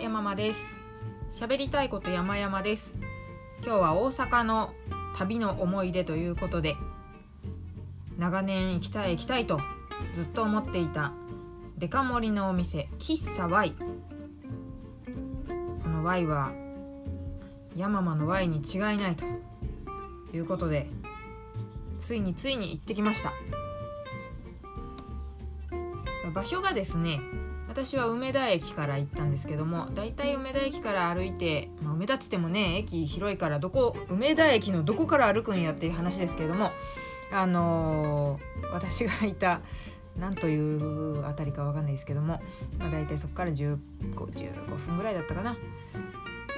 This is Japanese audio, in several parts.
山間です。喋りたいこと山々です。今日は大阪の旅の思い出ということで長年行きたい行きたいとずっと思っていたデカ盛りのお店喫茶 Y この Y は山間の Y に違いないということでついについに行ってきました。場所がですね私は梅田駅から行ったんですけどもだいたい梅田駅から歩いて、まあ、梅田っつってもね駅広いからどこ梅田駅のどこから歩くんやっていう話ですけどもあのー、私がいた何というあたりか分かんないですけども、まあ、大体そこから15 15分ぐらいだったかな。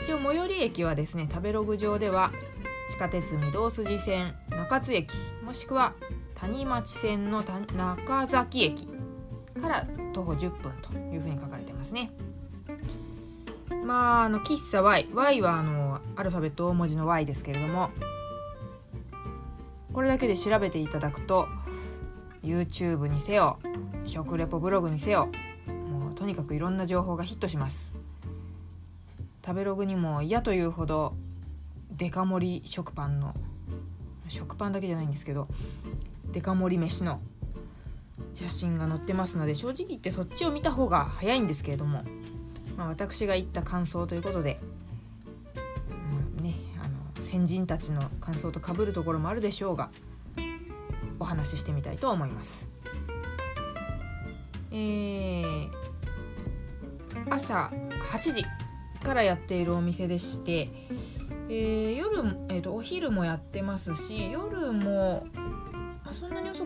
一応最寄り駅はですね食べログ上では地下鉄御堂筋線中津駅もしくは谷町線の中崎駅。から徒歩10分というふうに書かれてますね。まあ、あの喫茶 Y。Y はあのアルファベット大文字の Y ですけれども、これだけで調べていただくと、YouTube にせよ、食レポブログにせよ、もうとにかくいろんな情報がヒットします。食べログにも嫌というほどデカ盛り食パンの食パンだけじゃないんですけどデカ盛り飯の写真が載ってますので正直言ってそっちを見た方が早いんですけれども、まあ、私が言った感想ということで、うんね、あの先人たちの感想とかぶるところもあるでしょうがお話ししてみたいと思います。えー、朝8時からやっているお店でして、えー、夜、えーとお昼もやってますし夜も、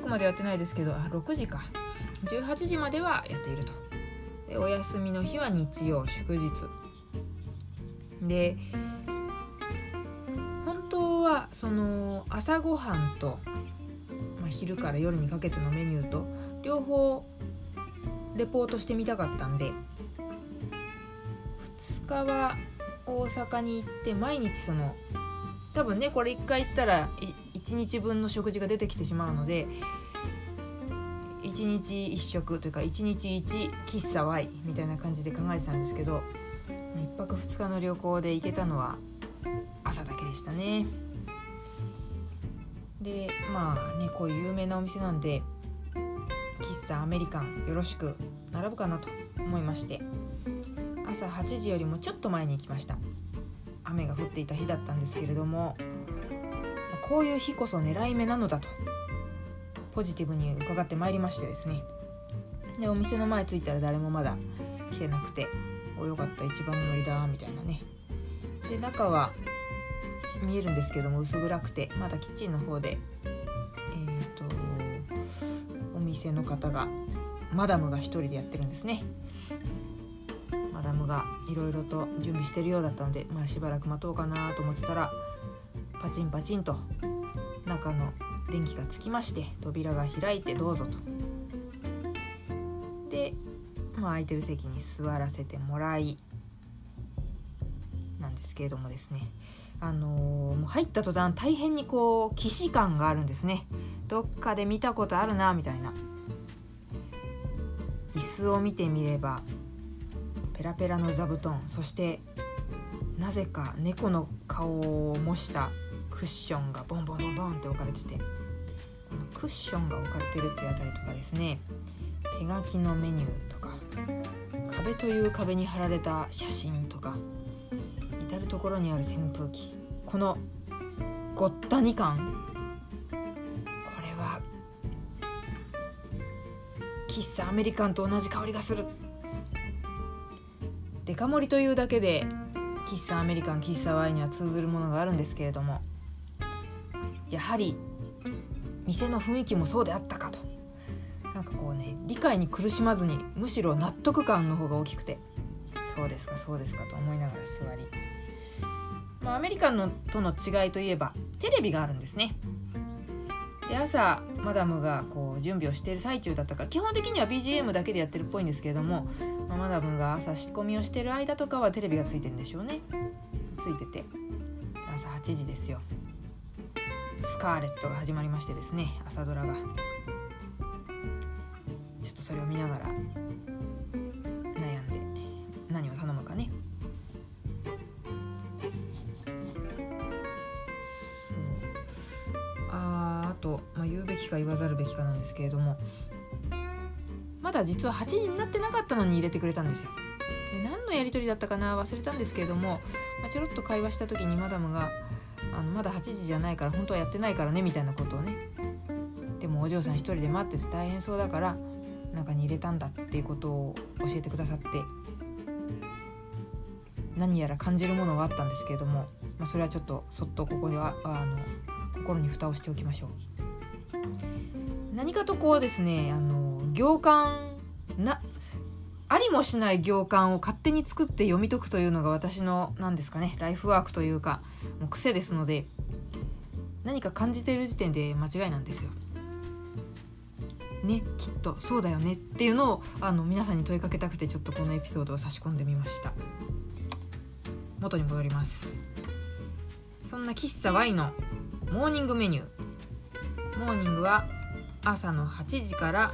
遅くまでやってないですけどあ6時か。18時まではやっていると。でお休みの日は日曜祝日。で本当はその朝ごはんと、まあ、昼から夜にかけてのメニューと両方レポートしてみたかったんで2日は大阪に行って毎日その多分ねこれ1回行ったら1日分の食事が出てきてしまうので1日1食というか1日1喫茶 Y みたいな感じで考えてたんですけど1泊2日の旅行で行けたのは朝だけでしたね。でまあねこういう有名なお店なんで喫茶アメリカンよろしく並ぶかなと思いまして朝8時よりもちょっと前に行きました。雨が降っていた日だったんですけれどもこういう日こそ狙い目なのだとポジティブに伺ってまいりましてですね。でお店の前着いたら誰もまだ来てなくて「およかった一番乗りだ」みたいなね。で中は見えるんですけども薄暗くてまだキッチンの方でえっ、ー、とお店の方がマダムが1人でやってるんですね。マダムがいろいろと準備してるようだったのでまあしばらく待とうかなと思ってたらパチンパチンと中の電気がつきまして扉が開いてどうぞと。で、まあ、空いてる席に座らせてもらいなんですけれどもですね。あのー、もう入った途端大変にこう既視感があるんですね。どっかで見たことあるなみたいな。椅子を見てみればペラペラの座布団そしてなぜか猫の顔を模したクッションがボンボンボンボンって置かれててこのクッションが置かれてるっていうあたりとかですね手書きのメニューとか壁という壁に貼られた写真とか至る所にある扇風機このごったに感これは喫茶アメリカンと同じ香りがする。デカ盛りというだけで喫茶アメリカン喫茶ワインには通ずるものがあるんですけれどもやはり店の雰囲気もそうであったかと。なんかこうね理解に苦しまずにむしろ納得感の方が大きくてそうですかそうですかと思いながら座り、まあ、アメリカンのとの違いといえばテレビがあるんですね。で朝マダムがこう準備をしている最中だったから基本的には BGM だけでやってるっぽいんですけれども、まあ、マダムが朝仕込みをしてる間とかはテレビがついてるんでしょうね。ついてて朝8時ですよ。スカーレットが始まりましてですね朝ドラが。ちょっとそれを見ながら悩んで何を頼むかね。ああと、まあ、言うべきか言わざるべきかなんですけれどもまだ実は8時になってなかったのに入れてくれたんですよ。で何のやり取りだったかな忘れたんですけれども、まあ、ちょろっと会話した時にマダムがあのまだ8時じゃないから本当はやってないからねみたいなことをねでもお嬢さん一人で待ってて大変そうだから中に入れたんだっていうことを教えてくださって何やら感じるものがあったんですけれども、まあ、それはちょっとそっとここではあの心に蓋をしておきましょう。何かとこうですねあの行間なありもしない行間を勝手に作って読み解くというのが私の何ですかねライフワークというかもう癖ですので何か感じている時点で間違いなんですよ。ねきっとそうだよねっていうのをあの皆さんに問いかけたくてちょっとこのエピソードを差し込んでみました。元に戻ります。そんな喫茶 Y のモーニングメニュー。モーニングは朝の8時から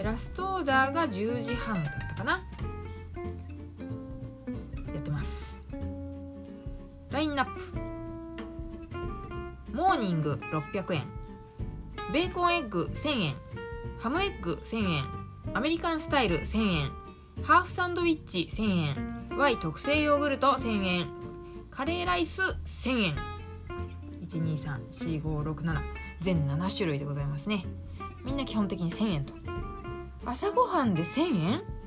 ラストオーダーが10時半。だかな。やってます。ラインナップ。モーニング600円。ベーコンエッグ1000円。ハムエッグ1000円。アメリカンスタイル1000円。ハーフサンドウィッチ1000円。Y 特製ヨーグルト1000円。カレーライス1000円。1234567全7種類でございますね。みんな基本的に1000円と。朝ごはんで1000円？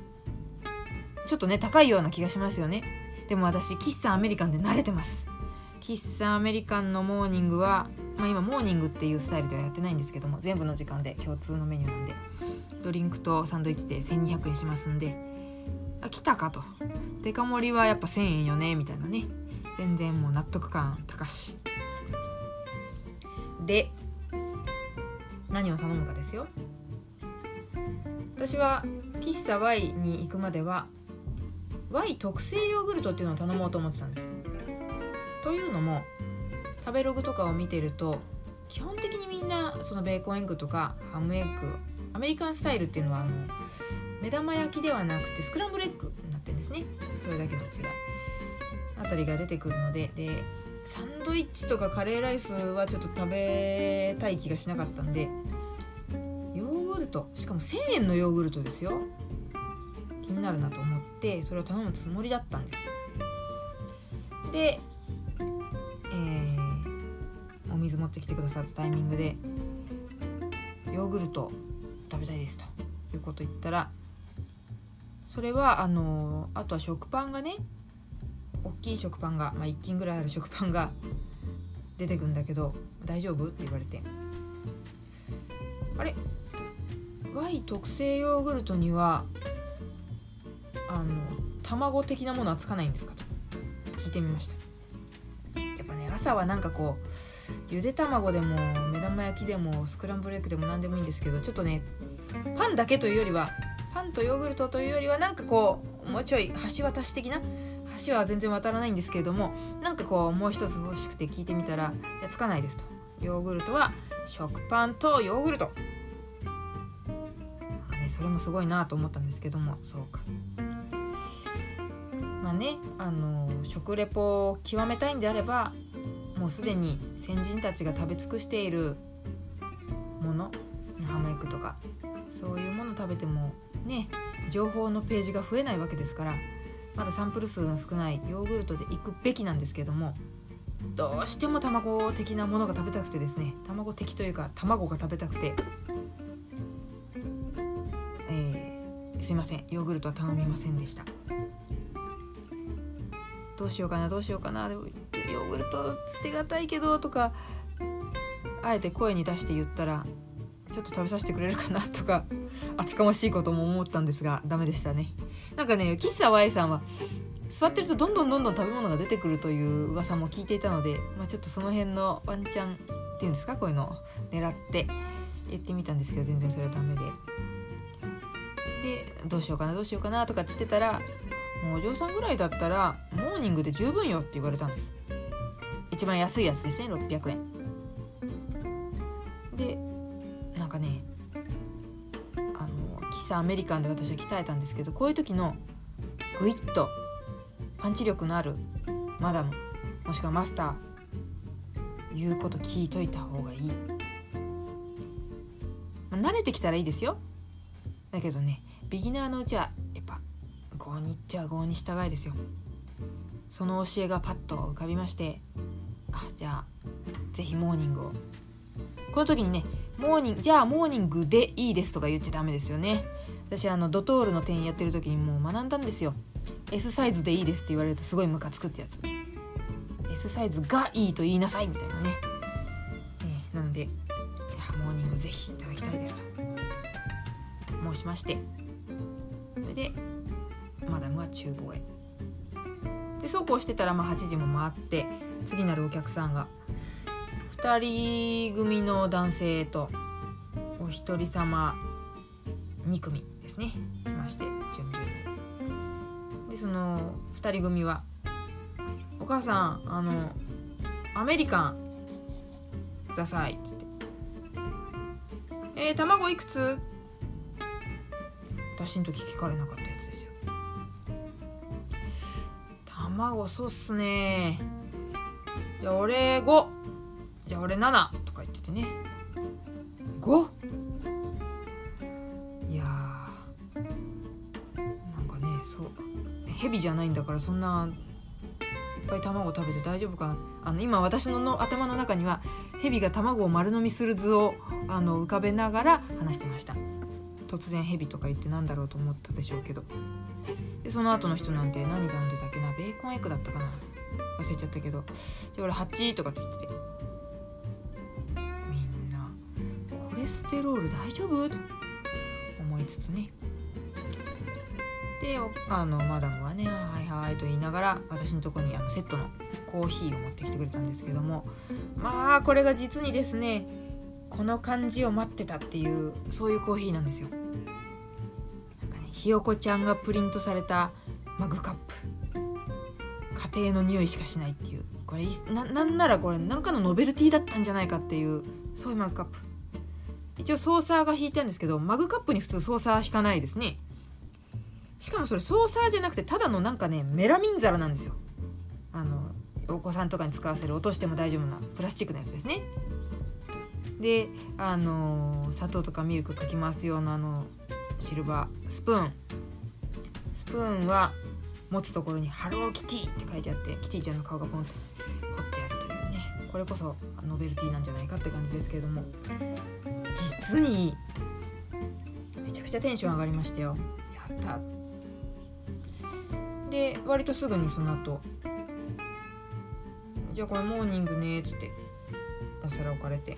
ちょっとね高いような気がしますよね。でも私喫茶アメリカンで慣れてます。喫茶アメリカンのモーニングは、まあ、今モーニングっていうスタイルではやってないんですけども全部の時間で共通のメニューなんでドリンクとサンドイッチで1200円しますんであ来たかと。デカ盛りはやっぱ1000円よねみたいなね。全然もう納得感高し。で何を頼むかですよ。私は喫茶 Y に行くまでは Y 特製ヨーグルトっていうのを頼もうと思ってたんです。というのも食べログとかを見てると基本的にみんなそのベーコンエッグとかハムエッグアメリカンスタイルっていうのはあの目玉焼きではなくてスクランブルエッグになってるんですね。それだけの違い。あたりが出てくるのででサンドイッチとかカレーライスはちょっと食べたい気がしなかったんでヨーグルト。しかも1000円のヨーグルトですよ。気になるなと思ってそれを頼むつもりだったんです。で、えー、お水持ってきてくださったタイミングでヨーグルト食べたいですということ言ったらそれはあのあとは食パンがね大きい食パンが、まあ、1斤ぐらいある食パンが出てくんだけど大丈夫？って言われて。あれ？Y 特製ヨーグルトにはあの卵的なものはつかないんですかと。聞いてみました。やっぱね朝はなんかこうゆで卵でも目玉焼きでもスクランブルエッグでも何でもいいんですけどちょっとねパンだけというよりはパンとヨーグルトというよりはなんかこうもうちょい橋渡し的な橋は全然渡らないんですけれどもなんかこうもう一つ欲しくて聞いてみたら「いやつかないです」と。ヨーグルトは食パンとヨーグルト。なんかねそれもすごいなと思ったんですけどもそうか。あねあの食レポを極めたいんであればもうすでに先人たちが食べ尽くしているものハムエッグとかそういうもの食べてもね情報のページが増えないわけですからまだサンプル数の少ないヨーグルトでいくべきなんですけどもどうしても卵的なものが食べたくてですね卵的というか卵が食べたくて、えー、すいませんヨーグルトは頼みませんでした。どうしようかなどうしようかなでもヨーグルト捨てがたいけどとかあえて声に出して言ったらちょっと食べさせてくれるかなとか厚かましいことも思ったんですがダメでしたね。なんかね喫茶 Y さんは座ってるとどんどんどんどん食べ物が出てくるという噂も聞いていたので、まあ、ちょっとその辺のワンチャンっていうんですかこういうのを狙って言ってみたんですけど全然それはダメで。でどうしようかなどうしようかなとかって言ってたらもうお嬢さんぐらいだったらモーニングで十分よって言われたんです。一番安いやつですね600円。でなんかねあの喫茶アメリカンで私は鍛えたんですけどこういう時のグイッとパンチ力のあるマダムもしくはマスター言うこと聞いといた方がいい、まあ、慣れてきたらいいですよ。だけどねビギナーのうちはやっぱ郷に従いですよ。その教えがパッと浮かびましてあじゃあ是非モーニングを。この時にねモーニングじゃあモーニングでいいですとか言っちゃダメですよね。私あのドトールの店員やってる時にもう学んだんですよ。S サイズでいいですって言われるとすごいムカつくってやつ。S サイズがいいと言いなさいみたいなね、えー、なのでモーニングぜひいただきたいですと。申しまして。それで厨房へ。でそうこうしてたらまあ8時も回って次なるお客さんが2人組の男性とお一人様2組ですね。来まして順々に。でその2人組は「お母さんあのアメリカンください」っつって「えー、卵いくつ?」私の時聞かれなかった。卵そうっすね。じゃあ俺5じゃあ俺7とか言っててね。5? いやなんかねそう。蛇じゃないんだからそんないっぱい卵食べて大丈夫かな。あの今私のの頭の中には蛇が卵を丸飲みする図をあの浮かべながら話してました。突然蛇とか言ってなんだろうと思ったでしょうけど。でその後の人なんて何頼んでたっけな？ベーコンエッグだったかな？忘れちゃったけど。じゃあ俺8とかって言ってて。みんなコレステロール大丈夫？と思いつつね。であのマダムはね「はいはい」と言いながら私のとこにあのセットのコーヒーを持ってきてくれたんですけども。まあこれが実にですねこの感じを待ってたっていうそういうコーヒーなんですよ。ひよこちゃんがプリントされたマグカップ。家庭の匂いしかしないっていう。これななんならこれ何かのノベルティだったんじゃないかっていうそういうマグカップ。一応ソーサーが引いてるんですけどマグカップに普通ソーサー引かないですね。しかもそれソーサーじゃなくてただのなんかねメラミン皿なんですよ。あのお子さんとかに使わせる落としても大丈夫なプラスチックのやつですね。であの砂糖とかミルクかき回すようなあのシルバースプーン。スプーンは持つところに「ハローキティ」って書いてあってキティちゃんの顔がポンと彫ってあるというね。これこそノベルティなんじゃないかって感じですけれども。実にめちゃくちゃテンション上がりましたよ。やった。で割とすぐにその後じゃあこれモーニングねっつってお皿置かれて。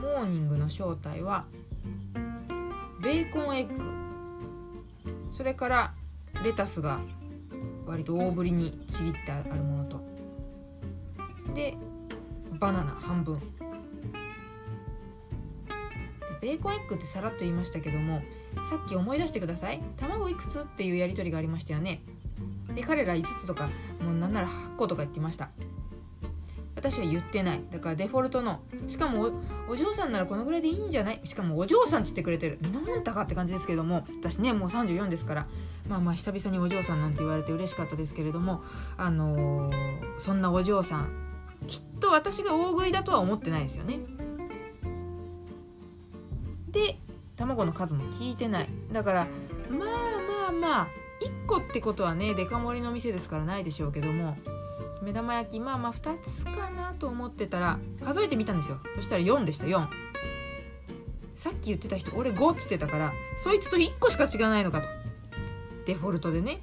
モーニングの正体はベーコンエッグ。それからレタスが割と大ぶりにちぎってあるものと。でバナナ半分。ベーコンエッグってさらっと言いましたけどもさっき思い出してください。卵いくつっていうやり取りがありましたよね。で彼ら5つとかもうなんなら8個とか言ってました。私は言ってない。だからデフォルトの。しかもお嬢さんならこのぐらいでいいんじゃない？しかもお嬢さんって言ってくれてる。身のもんたかって感じですけども。私ねもう34ですから。まあまあ久々にお嬢さんなんて言われて嬉しかったですけれども。あのー、そんなお嬢さん。きっと私が大食いだとは思ってないですよね。で卵の数も聞いてない。だからまあまあまあ1個ってことはねデカ盛りの店ですからないでしょうけども。目玉焼きまあまあ2つかなと思ってたら数えてみたんですよ。そしたら4でした4さっき言ってた人俺5っつってたからそいつと1個しか違わないのかと。デフォルトでね。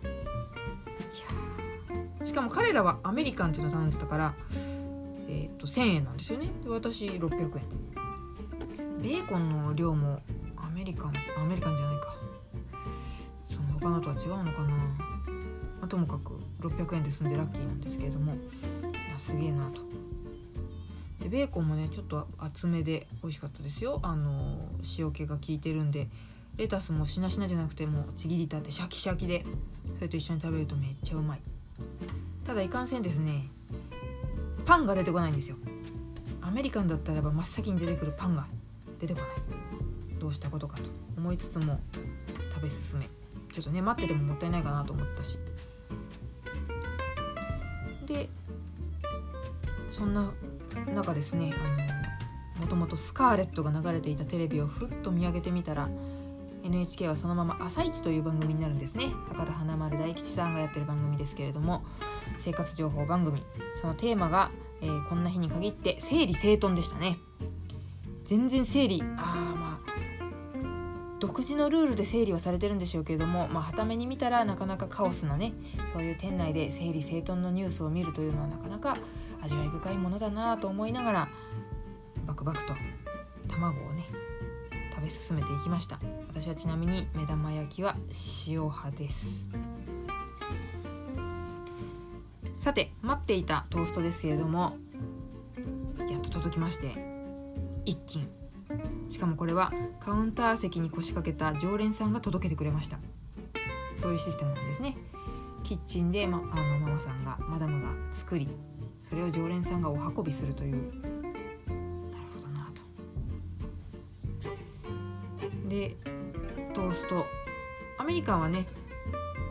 いやしかも彼らはアメリカンっていうの頼んでたからえっ、と1000円なんですよね。で私600円。ベーコンの量もアメリカンアメリカンじゃないか。その他のとは違うのかな、ともかく600円で済んでラッキーなんですけれどもいやすげえなと。でベーコンもねちょっと厚めで美味しかったですよ。あの塩気が効いてるんでレタスもしなしなじゃなくてもちぎりたてシャキシャキでそれと一緒に食べるとめっちゃうまい。ただいかんせんですね。パンが出てこないんですよ。アメリカンだったらば真っ先に出てくるパンが出てこない。どうしたことかと思いつつも食べ進め。ちょっとね待っててももったいないかなと思ったし。でそんな中ですねあのもともとスカーレットが流れていたテレビをふっと見上げてみたら NHK はそのまま「朝一という番組になるんですね。高田花丸大吉さんがやってる番組ですけれども生活情報番組。そのテーマが、えー、こんな日に限って整理整頓でしたね。全然整理ああまあ独自のルールで整理はされてるんでしょうけれども、まあ、はために見たらなかなかカオスなねそういう店内で整理整頓のニュースを見るというのはなかなか味わい深いものだなと思いながらバクバクと卵をね食べ進めていきました。私はちなみに目玉焼きは塩派です。さて待っていたトーストですけれどもやっと届きまして一斤。しかもこれはカウンター席に腰掛けた常連さんが届けてくれました。そういうシステムなんですね。キッチンで、ま、あのママさんがマダムが作りそれを常連さんがお運びするという。なるほどなと。でトースト。アメリカンはね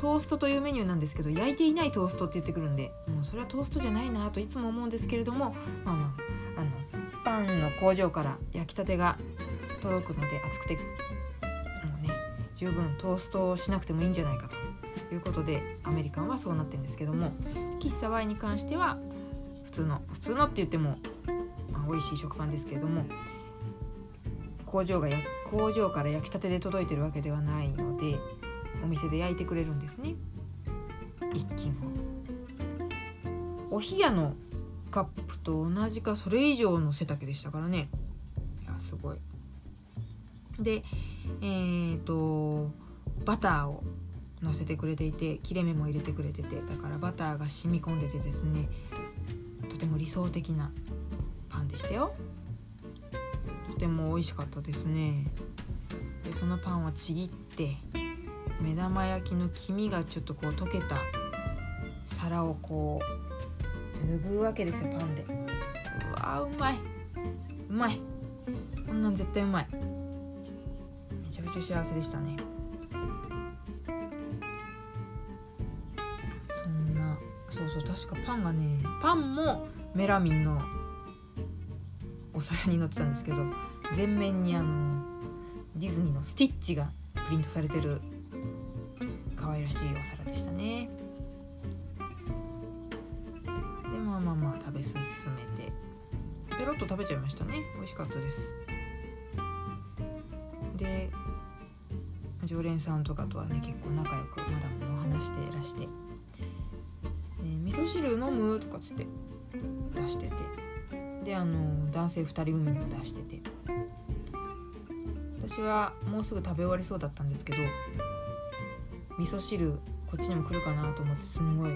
トーストというメニューなんですけど焼いていないトーストって言ってくるんでもうそれはトーストじゃないなといつも思うんですけれどもまあまああのパンの工場からきたてが届くので熱くてもうね十分トーストをしなくてもいいんじゃないかということでアメリカンはそうなってるんですけども喫茶 Y に関しては普通の普通のって言っても、まあ、美味しい食パンですけれども工場がや工場から焼きたてで届いてるわけではないのでお店で焼いてくれるんですね。一斤を。お冷やのカップと同じかそれ以上の背丈でしたからね。すごい。でえーとバターを乗せてくれていて切れ目も入れてくれててだからバターが染み込んでてですねとても理想的なパンでしたよ。とても美味しかったですね。でそのパンをちぎって目玉焼きの黄身がちょっとこう溶けた皿をこう拭うわけですよパンで。うわうまい。うまい。こんなん絶対うまい。めちゃめちゃ幸せでしたね。そんなそうそう確かパンがねパンもメラミンのお皿に乗ってたんですけど全面にあのディズニーのスティッチがプリントされてる可愛らしいお皿べちゃいましたね。美味しかったです。で常連さんとかとはね結構仲良くマダムの話していらして「えー、味噌汁飲む?」とかっつって出してて。であの男性2人組にも出してて。私はもうすぐ食べ終わりそうだったんですけど味噌汁こっちにも来るかなと思ってすんごい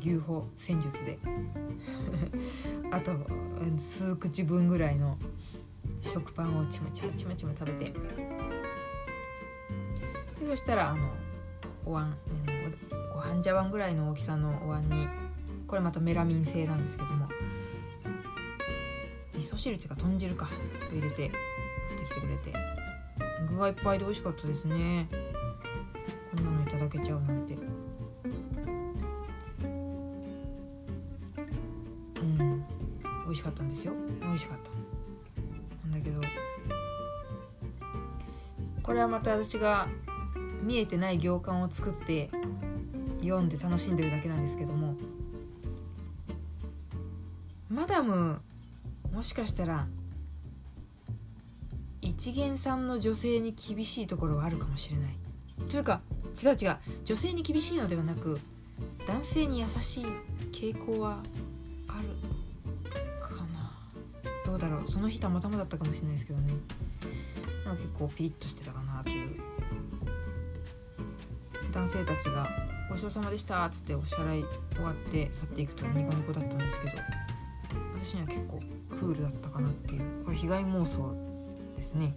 牛歩戦術で。あと数口分ぐらいの食パンをちまちまちまちま食べて。でそしたらあのお椀あのご飯茶碗ぐらいの大きさのお椀にこれまたメラミン製なんですけども。味噌汁っていうか豚汁か入れて持ってきてくれて。具がいっぱいで美味しかったですね。こんなのいただけちゃうなんて。味しかったんですよ。美味しかった。なんだけどこれはまた私が見えてない行間を作って読んで楽しんでるだけなんですけどもマダムもしかしたら一元さんの女性に厳しいところはあるかもしれない。というか違う違う。女性に厳しいのではなく男性に優しい傾向はだろう。その日たまたまだったかもしれないですけどね。なんか結構ピリッとしてたかなという。男性たちが「ごちそうさまでした」っつってお支払い終わって去っていくとニコニコだったんですけど私には結構クールだったかなっていう。これ被害妄想ですね。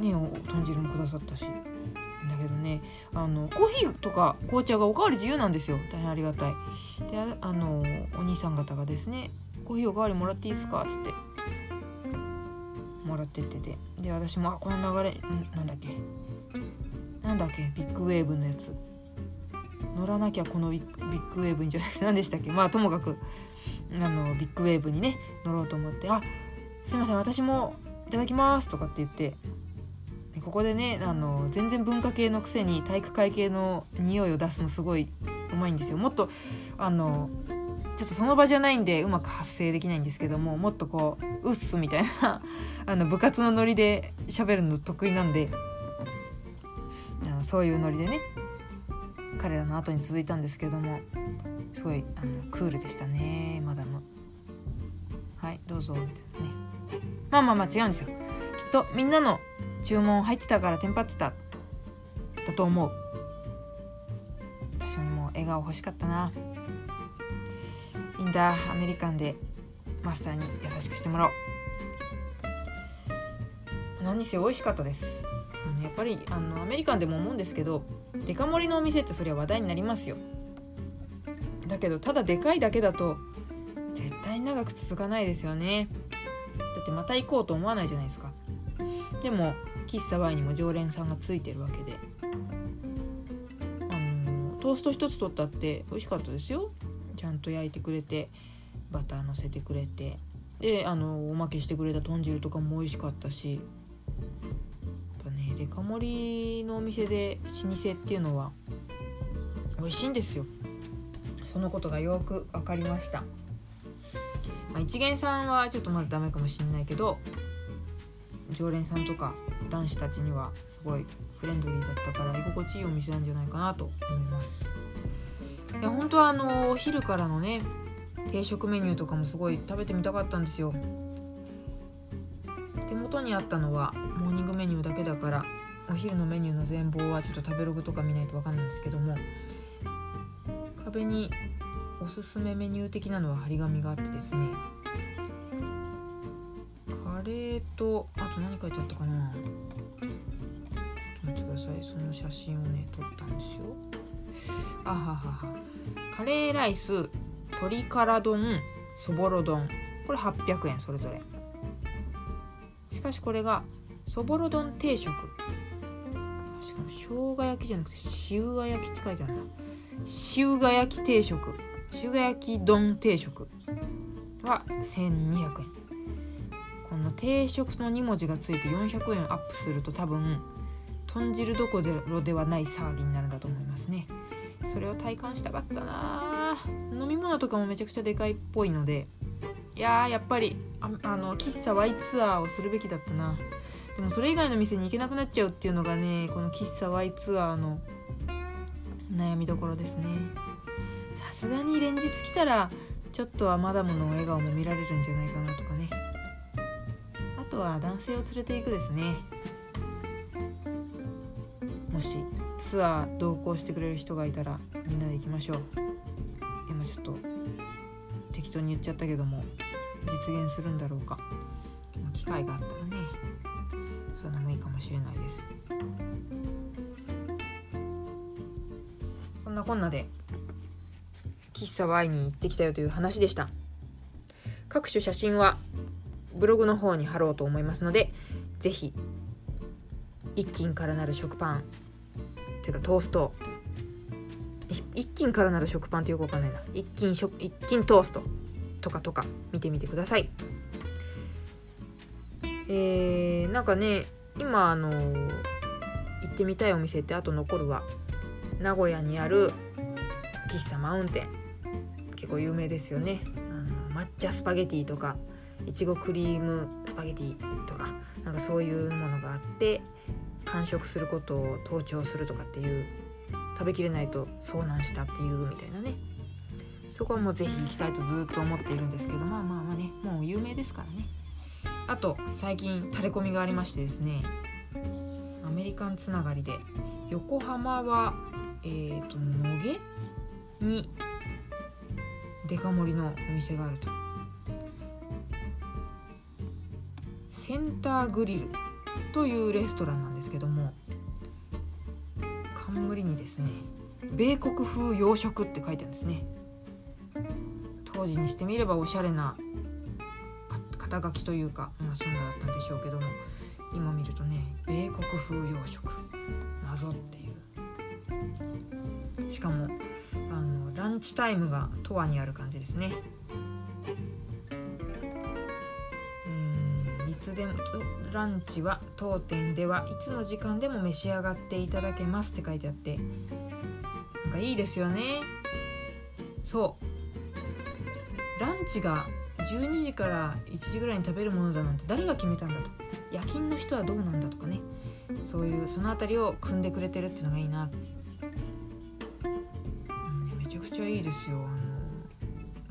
ねお豚汁もくださったし。だけどねあのコーヒーとか紅茶がおかわり自由なんですよ。大変ありがたい。であのお兄さん方がですね「コーヒーおかわりもらっていいですか?」っつって。もらってってて。で私もあこの流れん？なんだっけ？なんだっけ？ビッグウェーブのやつ。乗らなきゃこのビッグウェーブにじゃなくて 何でしたっけ？まあともかくあのビッグウェーブにね乗ろうと思って「あすいません私もいただきます」とかって言ってここでねあの全然文化系のくせに体育会系の匂いを出すのすごいうまいんですよ。もっとあのちょっとその場じゃないんでうまく発声できないんですけどももっとこう「うっす」みたいな あの部活のノリで喋るの得意なんであのそういうノリでね彼らの後に続いたんですけどもすごいあのクールでしたねマダム。はいどうぞみたいなね。まあまあまあ違うんですよ。きっとみんなの注文入ってたからテンパってただと思う。私ももう笑顔欲しかったな。いいんだアメリカンでマスターに優しくしてもらおう。何にせよ美味しかったです。やっぱりあのアメリカンでも思うんですけどデカ盛りのお店ってそりゃ話題になりますよ。だけどただでかいだけだと絶対長く続かないですよね。だってまた行こうと思わないじゃないですか。でも喫茶 Y にも常連さんがついてるわけで。あのトースト一つ取ったって美味しかったですよ。ちゃんと焼いてくれてバターのせてくれてであのおまけしてくれた豚汁とかも美味しかったしやっぱねデカ盛りのお店で老舗っていうのは美味しいんですよ。そのことがよく分かりました、まあ、一元さんはちょっとまだダメかもしれないけど常連さんとか男子たちにはすごいフレンドリーだったから居心地いいお店なんじゃないかなと思います。いや本当はあのお昼からのね定食メニューとかもすごい食べてみたかったんですよ。手元にあったのはモーニングメニューだけだからお昼のメニューの全貌はちょっと食べログとか見ないと分かんないんですけども壁におすすめメニュー的なのは張り紙があってですね。カレーとあと何書いてあったかな。ちょっと待ってください。その写真をね撮ったんですよ。あははは。カレーライス鶏辛丼そぼろ丼。これ800円それぞれ。しかしこれがそぼろ丼定食。しかも生姜焼きじゃなくてしうが焼きって書いてあるんだしうが焼き定食。しうが焼き丼定食。は1200円。この定食の2文字がついて400円アップすると多分豚汁どころではない騒ぎになるんだと思いますね。それを体感したかったな。飲み物とかもめちゃくちゃでかいっぽいので。いややっぱりああの喫茶 Y ツアーをするべきだったな。でもそれ以外の店に行けなくなっちゃうっていうのがねこの喫茶 Y ツアーの悩みどころですね。さすがに連日来たらちょっとはマダムの笑顔も見られるんじゃないかなとかね。あとは男性を連れていくですね。もしツアー同行してくれる人がいたらみんなで行きましょう。今ちょっと適当に言っちゃったけども実現するんだろうか。機会があったらね。そういうのもいいかもしれないです。こんなこんなで喫茶 Y に行ってきたよという話でした。各種写真はブログの方に貼ろうと思いますので是非一斤からなる食パンというかトースト。一斤からなる食パンってよくわかんないな。一斤食一斤トースト。とかとか見てみてください。えー、なんかね今あの行ってみたいお店ってあと残るは名古屋にある喫茶マウンテン結構有名ですよね。あの抹茶スパゲティとかいちごクリームスパゲティとかなんかそういうものがあって完食することを盗聴するとかっていう食べきれないと遭難したっていうみたいなね。そこはもう是非行きたいとずっと思っているんですけどまあまあまあねもう有名ですからね。あと最近タレコミがありましてですねアメリカンつながりで横浜はえっ、ー、と野毛にデカ盛りのお店があると。センターグリル。というレストランなんですけども冠にですね米国風洋食って書いてあるんですね。当時にしてみればおしゃれな肩書きというかまあそんなだったんでしょうけども今見るとね米国風洋食謎っていう。しかもあのランチタイムがとわにある感じですね。つでもランチは当店ではいつの時間でも召し上がっていただけますって書いてあってなんかいいですよね。そう。ランチが12時から1時ぐらいに食べるものだなんて誰が決めたんだと。夜勤の人はどうなんだとかね。そういうその辺りを組んでくれてるっていうのがいいな、めちゃくちゃいいですよ。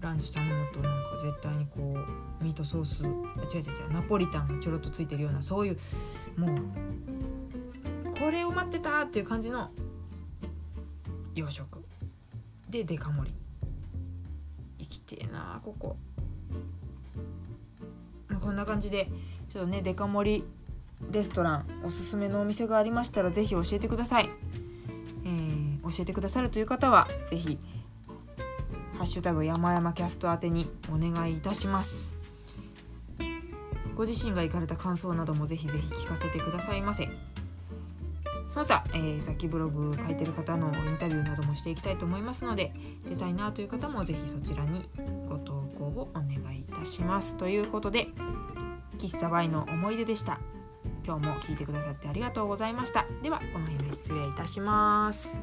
ランチ頼むとなんか絶対にこうミートソース違う違う違うナポリタンがちょろっとついて。るようなそういうもうこれを待って。たって。いう感じの洋食でデカ盛り生きて。えなここまあこんな感じでちょっとねデカ盛りレストランおすすめのお店がありましたら是非教えて。ください、えー、教えて。くださるという方は是非ッシュタグ山々キャスト宛てにお願いいたします。ご自身が行かれた感想などもぜひぜひ聞かせてくださいませ。その他、えー、さっきブログ書いてる方のインタビューなどもしていきたいと思いますので出たいなという方もぜひそちらにご投稿をお願いいたします。ということで喫茶バイの思い出でした。今日も聞いてくださってありがとうございました。ではこの辺で失礼いたします。